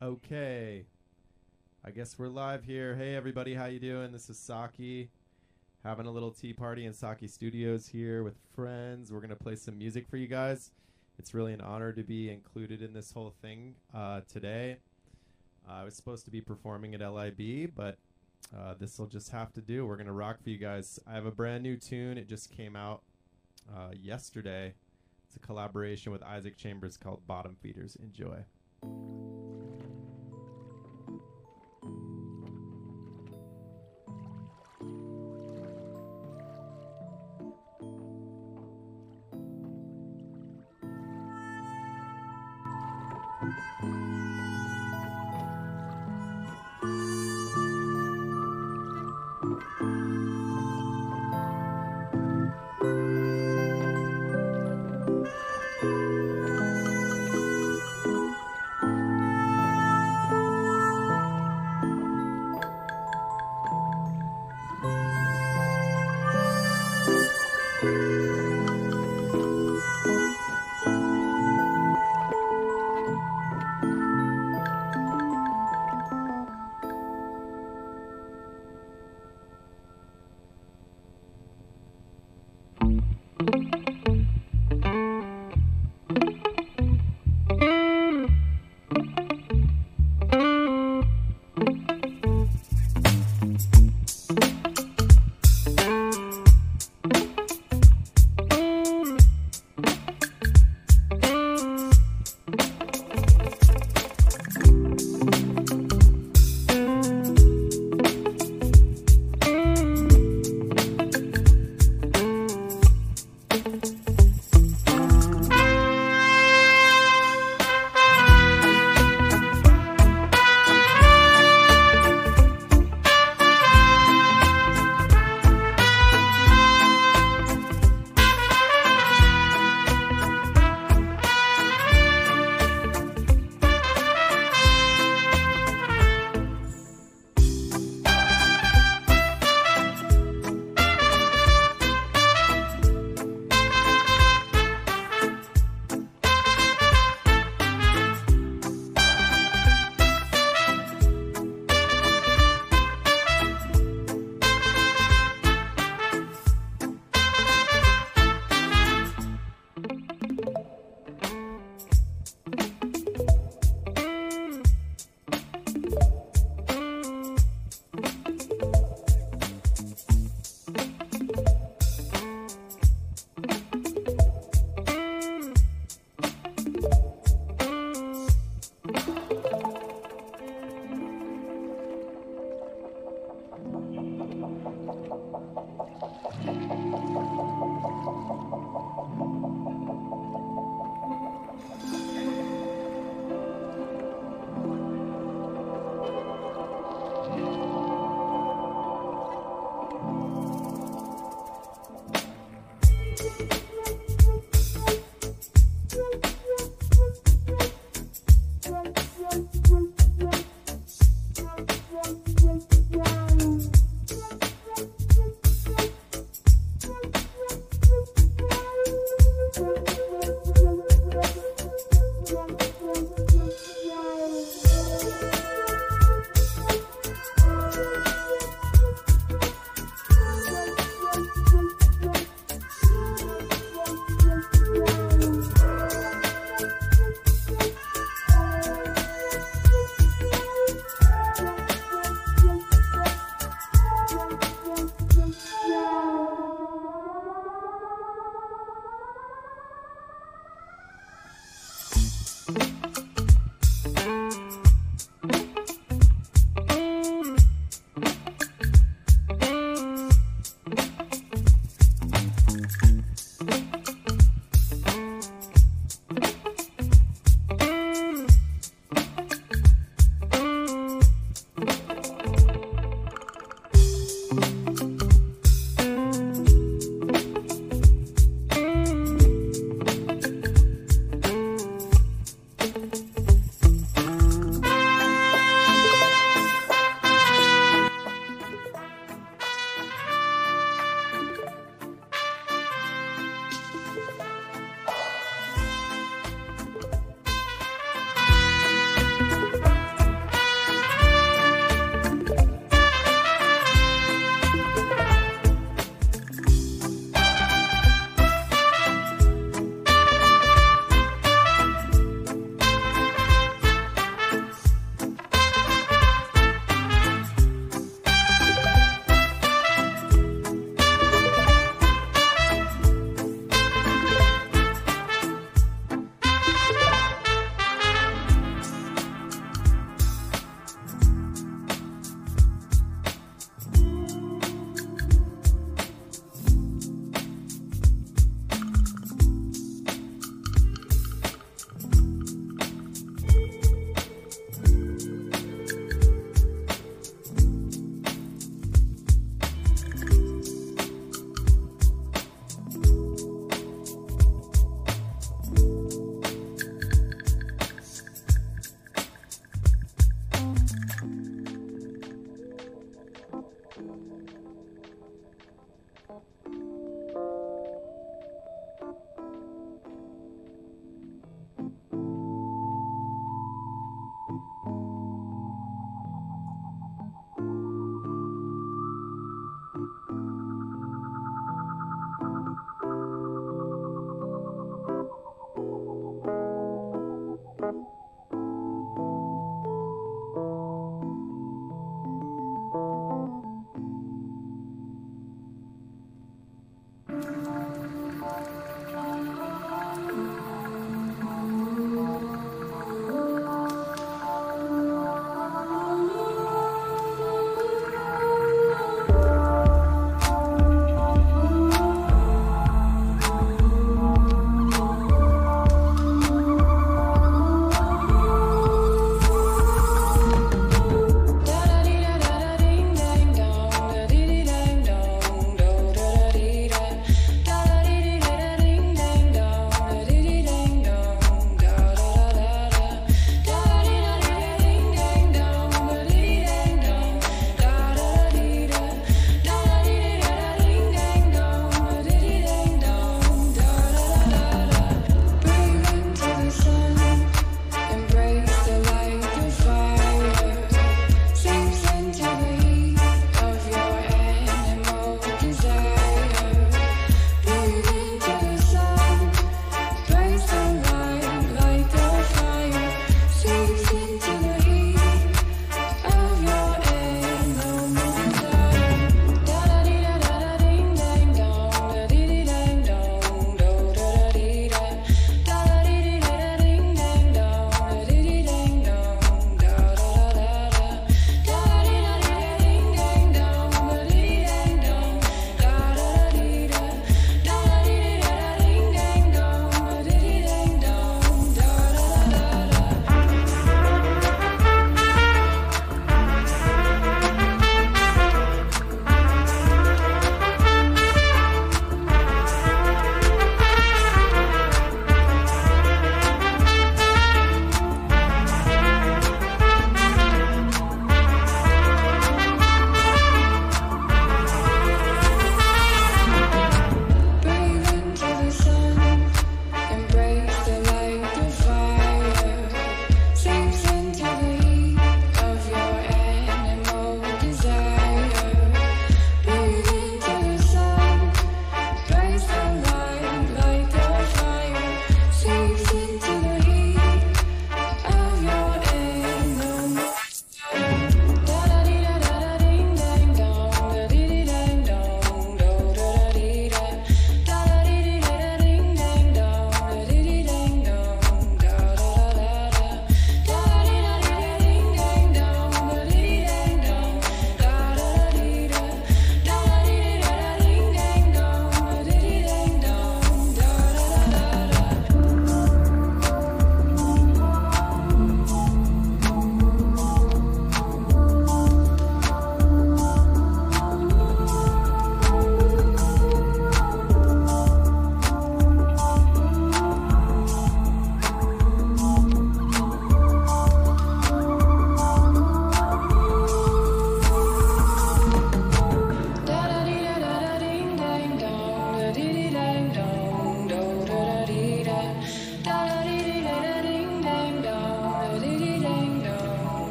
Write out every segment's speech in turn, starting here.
Okay. I guess we're live here. Hey everybody, how you doing? This is SaQi. Having a little tea party in SaQi Studios here with friends. We're gonna play some music for you guys. It's really an honor to be included in this whole thing uh, today. I was supposed to be performing at LIB, but uh, this will just have to do. We're gonna rock for you guys. I have a brand new tune. It just came out uh, yesterday. It's a collaboration with Isaac Chambers called Bottom Feeders. Enjoy.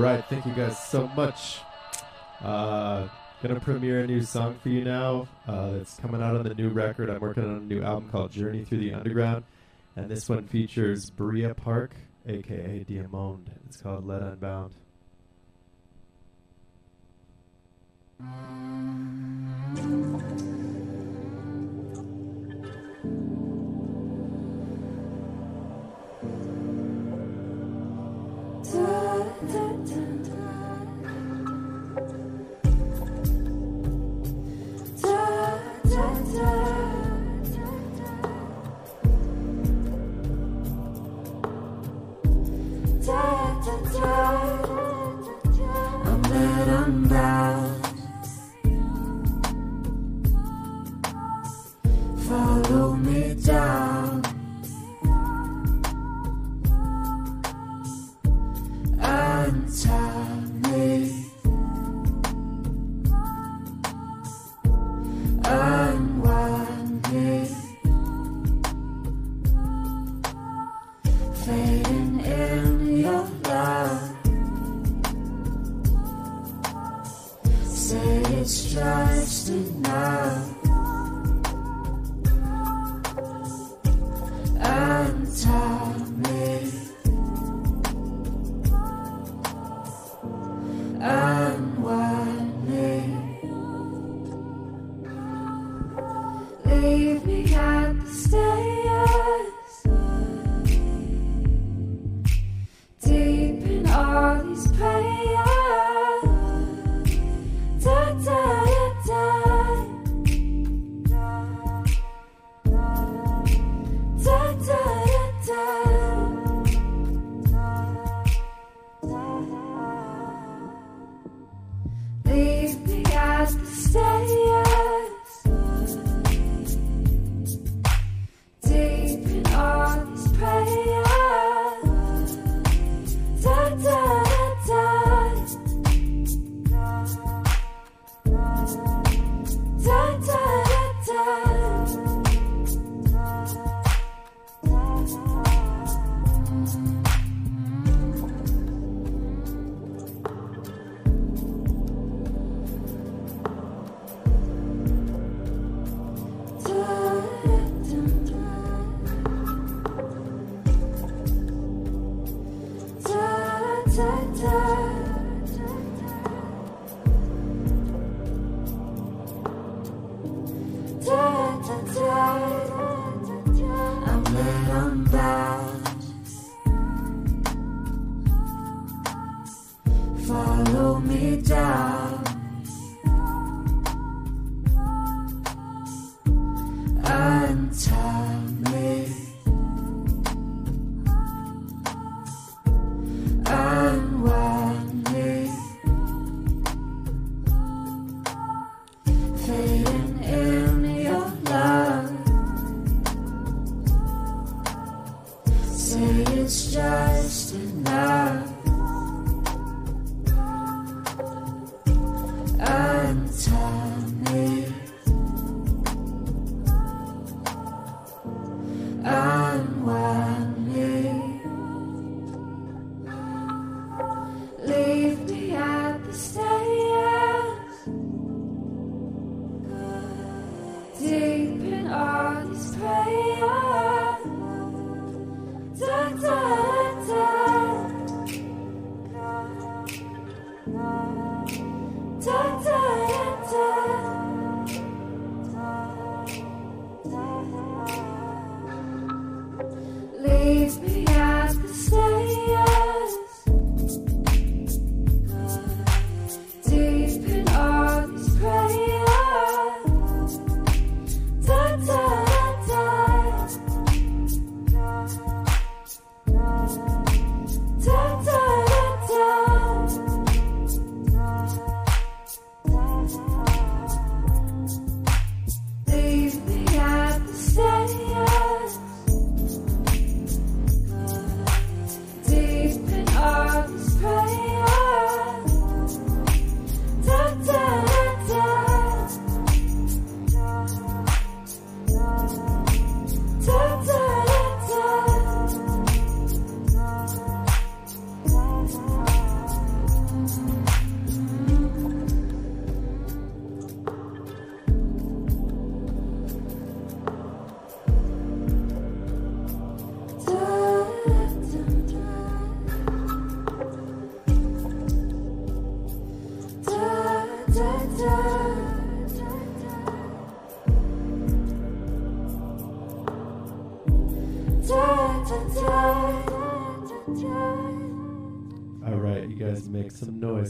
Right, thank you guys so much. Uh, gonna premiere a new song for you now. Uh, it's coming out on the new record. I'm working on a new album called Journey Through the Underground, and this one features Berea Park, aka Diamond. It's called Let Unbound. I'm let unbound. Follow Say it's just enough. Untie me.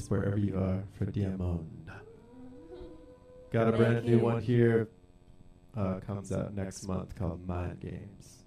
Wherever you are for Diamond. Got a brand new one here. Uh, comes out next month called Mind Games.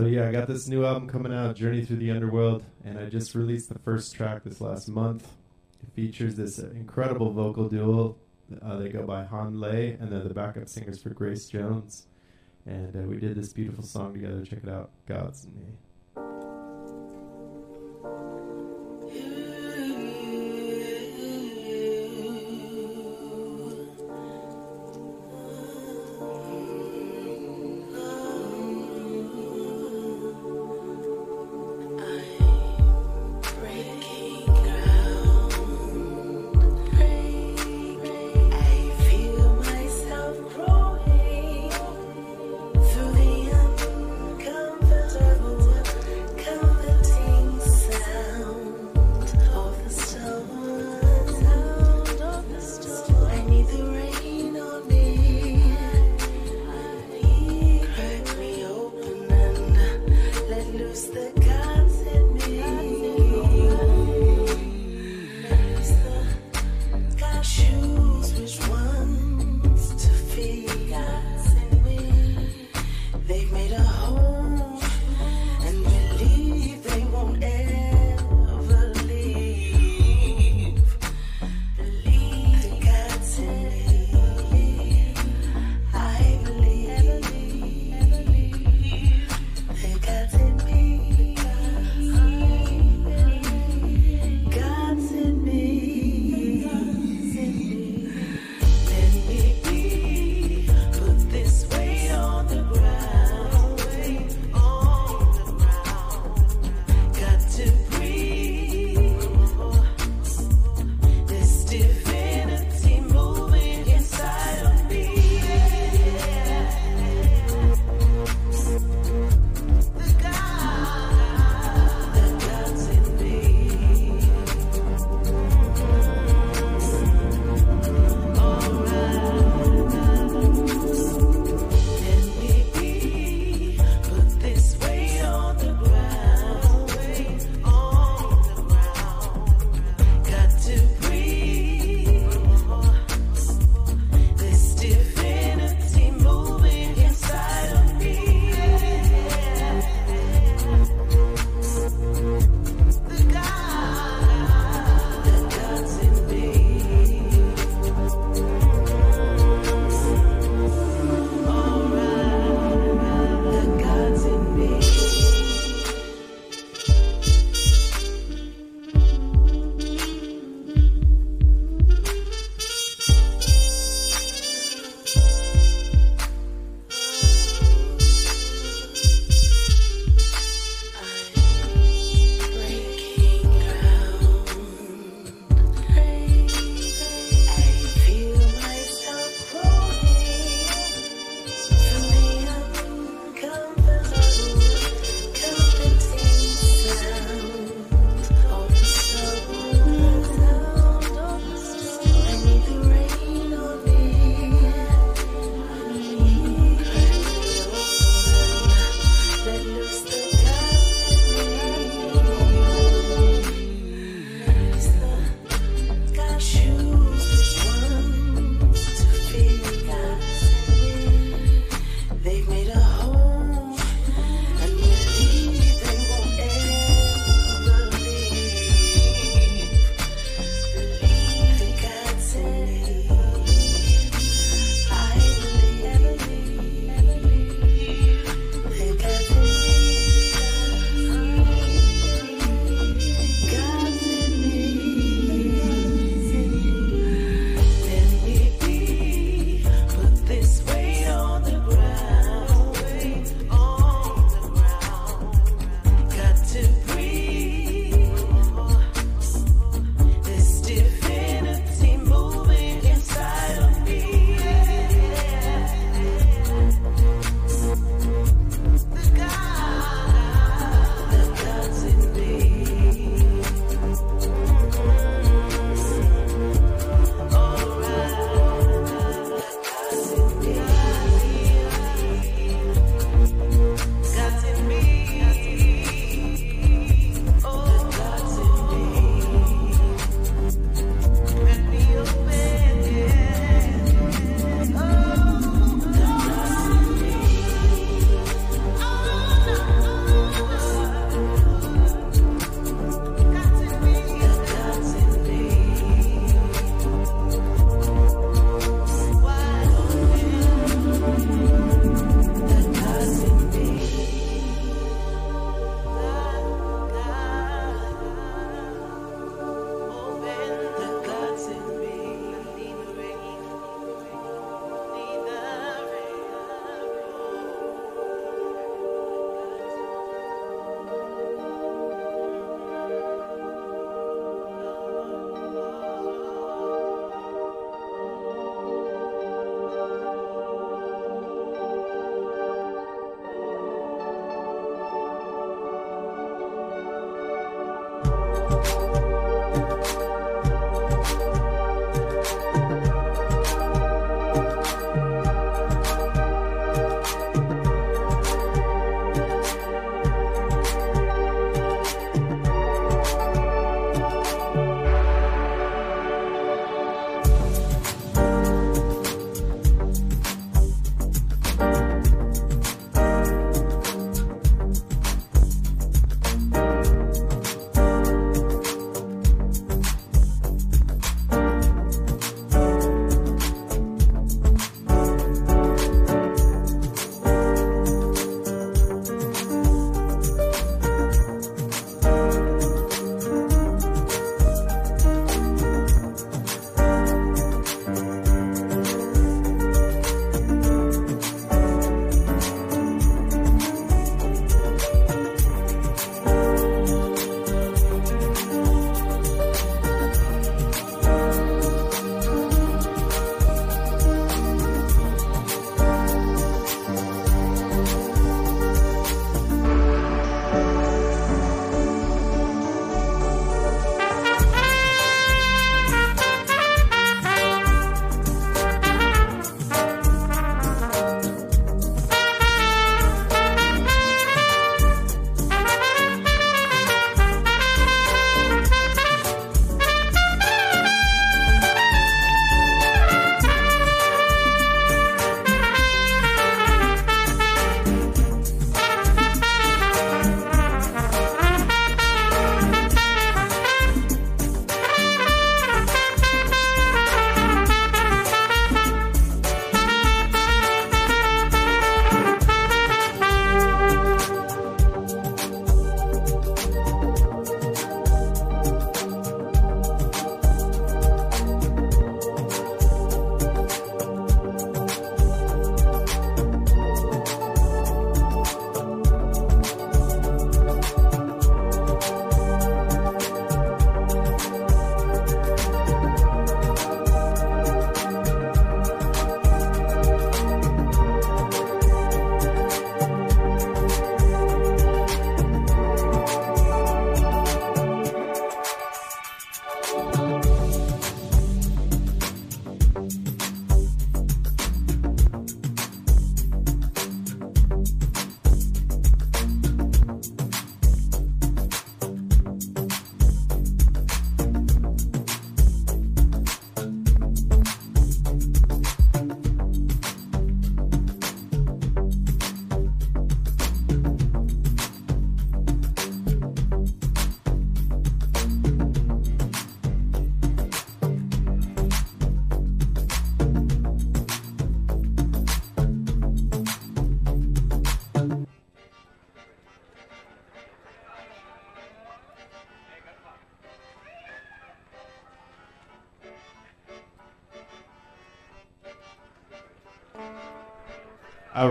So yeah, I got this new album coming out, Journey Through the Underworld, and I just released the first track this last month. It features this incredible vocal duo. Uh, they go by Han Lei, and they're the backup singers for Grace Jones. And uh, we did this beautiful song together. Check it out, Gods and Me.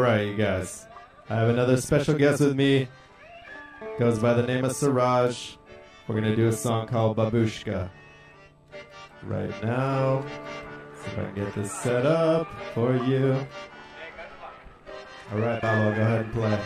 Right, you guys. I have another special guest with me. Goes by the name of Siraj. We're gonna do a song called Babushka. Right now. See if I can get this set up for you. All right, Babo, go ahead and play.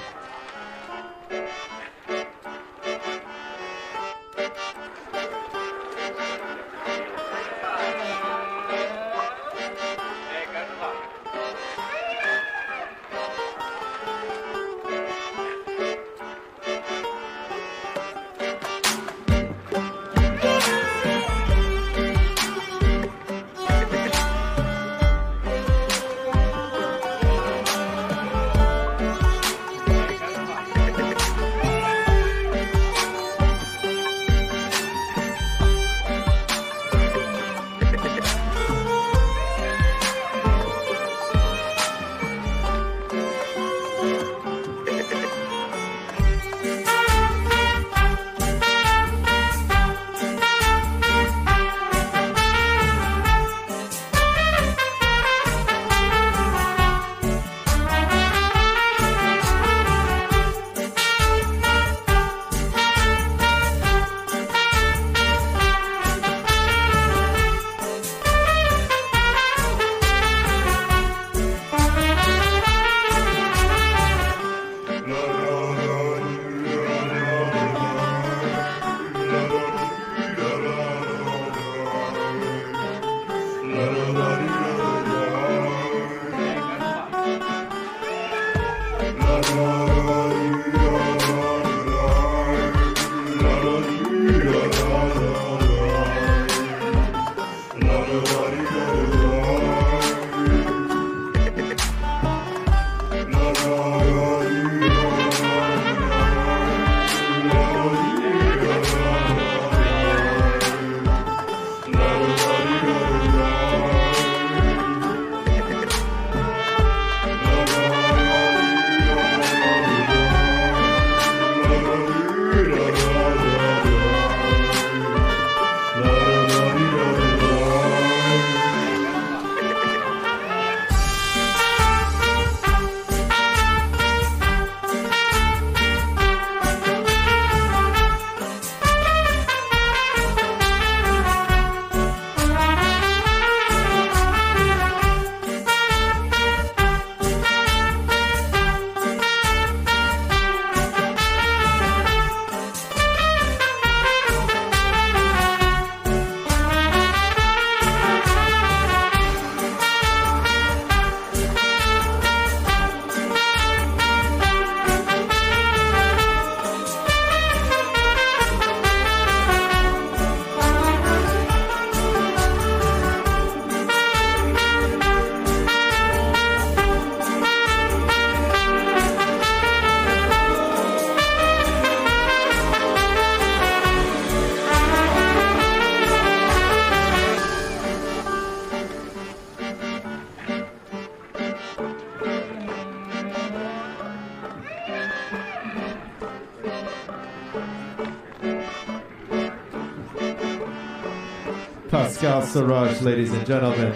Pascal Siraj, ladies and gentlemen.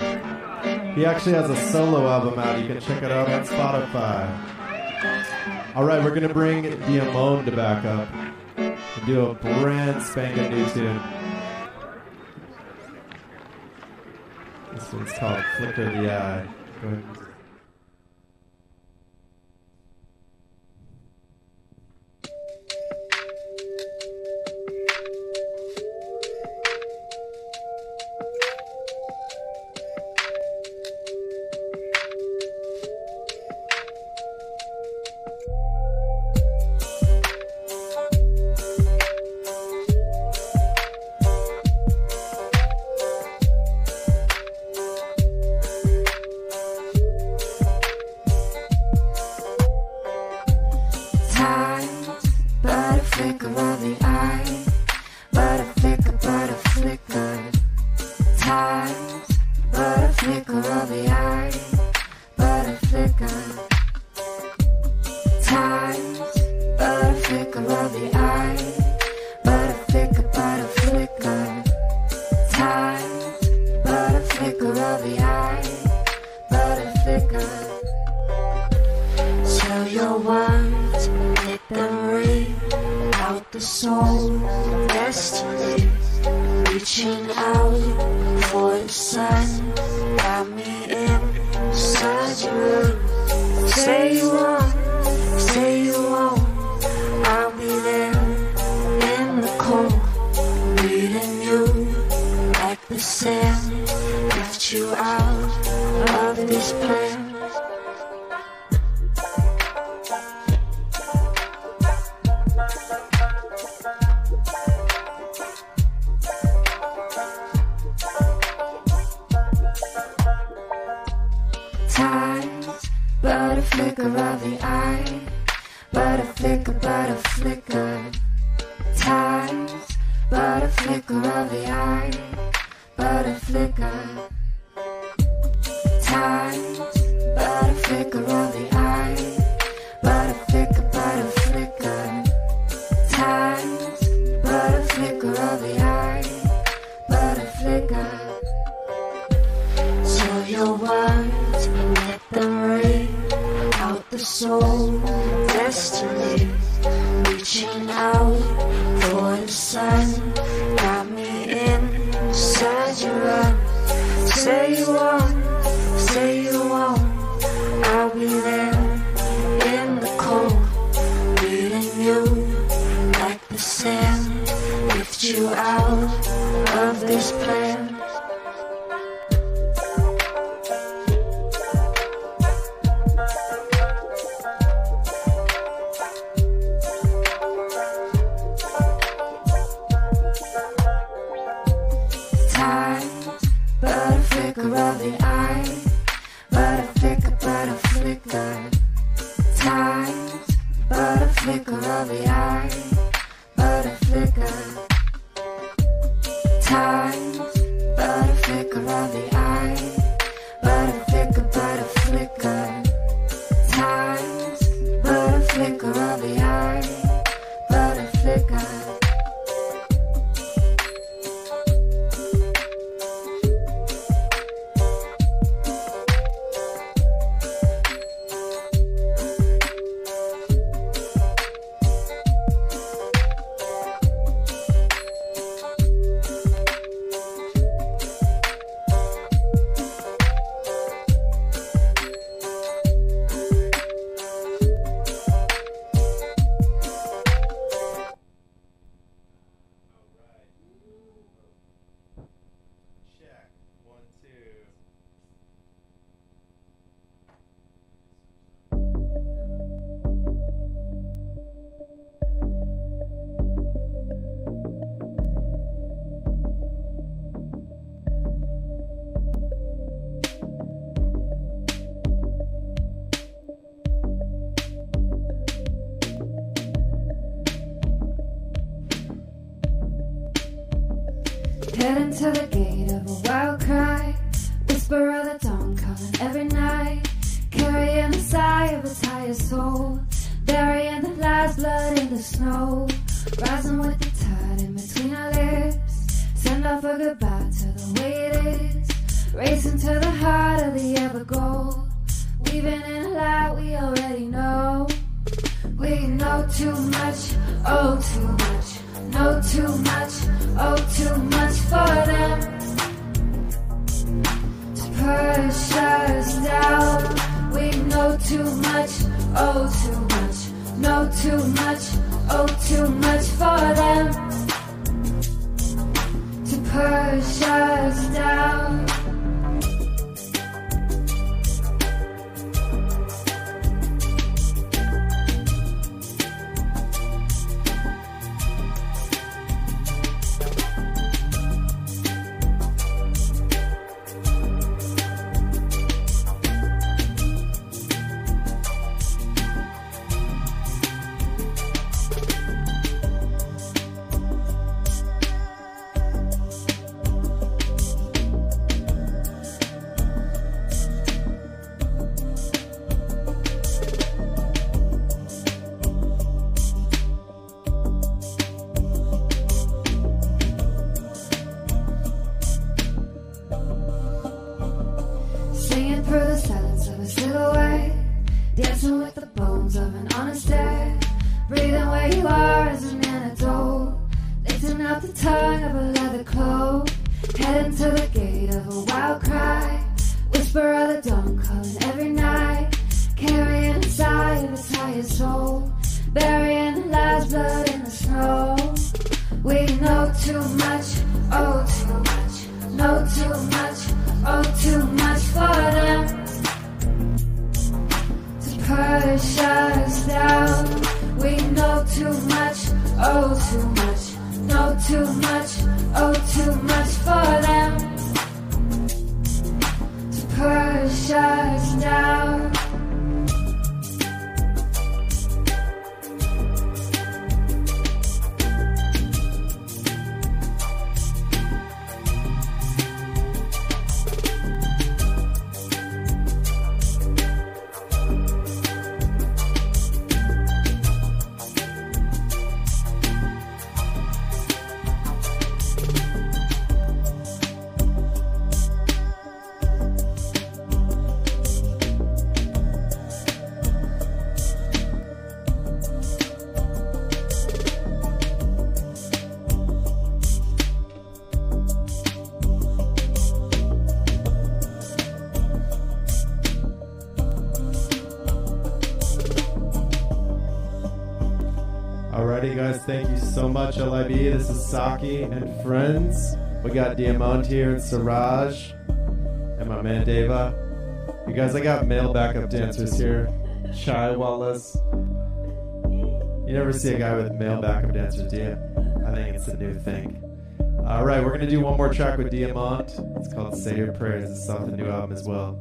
He actually has a solo album out. You can check it out on Spotify. All right, we're gonna bring Diamond back up and do a brand spanking new tune. This one's called Flicker the Eye. The soul, destiny, reaching out for the sun. Got me inside you. Say you want. Say. to the gate of a wild cry. Whisper of the dawn coming every night. Carrying the sigh of a tired soul. Burying the last blood in the snow. Rising with the tide in between our lips. Send off a goodbye to the way it is. Racing to the heart of the Evergold. Weaving in a light we already know. We know too much, oh too much, know too much. Oh, too much for them to push us down. We know too much. Oh, too much. Know too much. Oh, too much for them to push us down. Much, LIB. This is SaQi and friends. We got Diamond here and Siraj and my man Deva. You guys, I got male backup dancers here. Chai Wallace. You never see a guy with male backup dancers, do you? I think it's a new thing. Alright, we're gonna do one more track with Diamond. It's called Say Your Prayers. It's off the new album as well.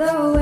Will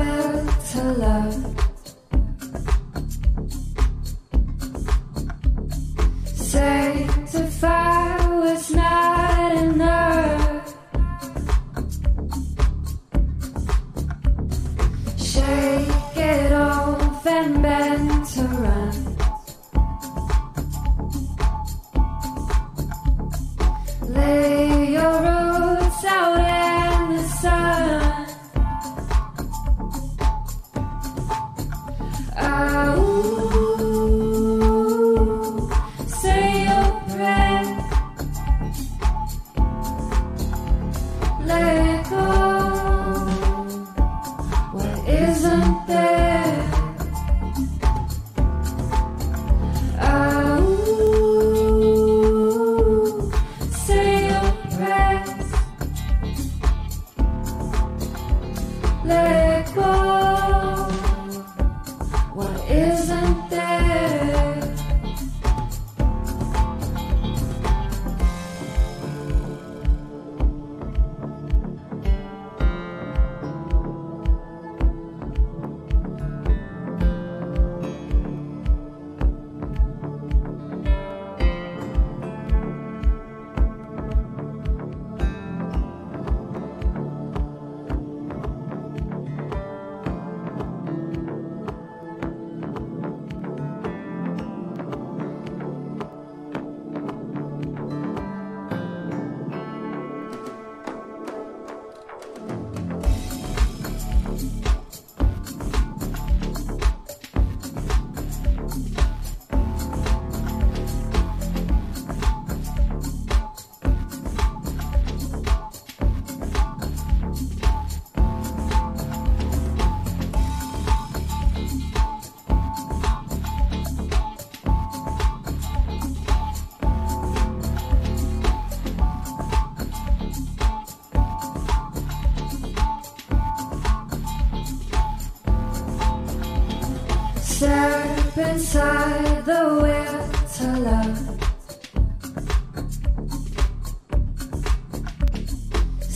inside the winter love.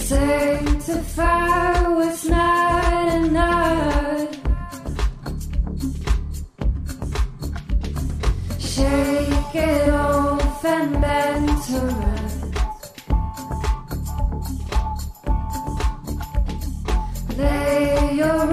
Sanctify was night and night. Shake it off and bend to rest. Lay your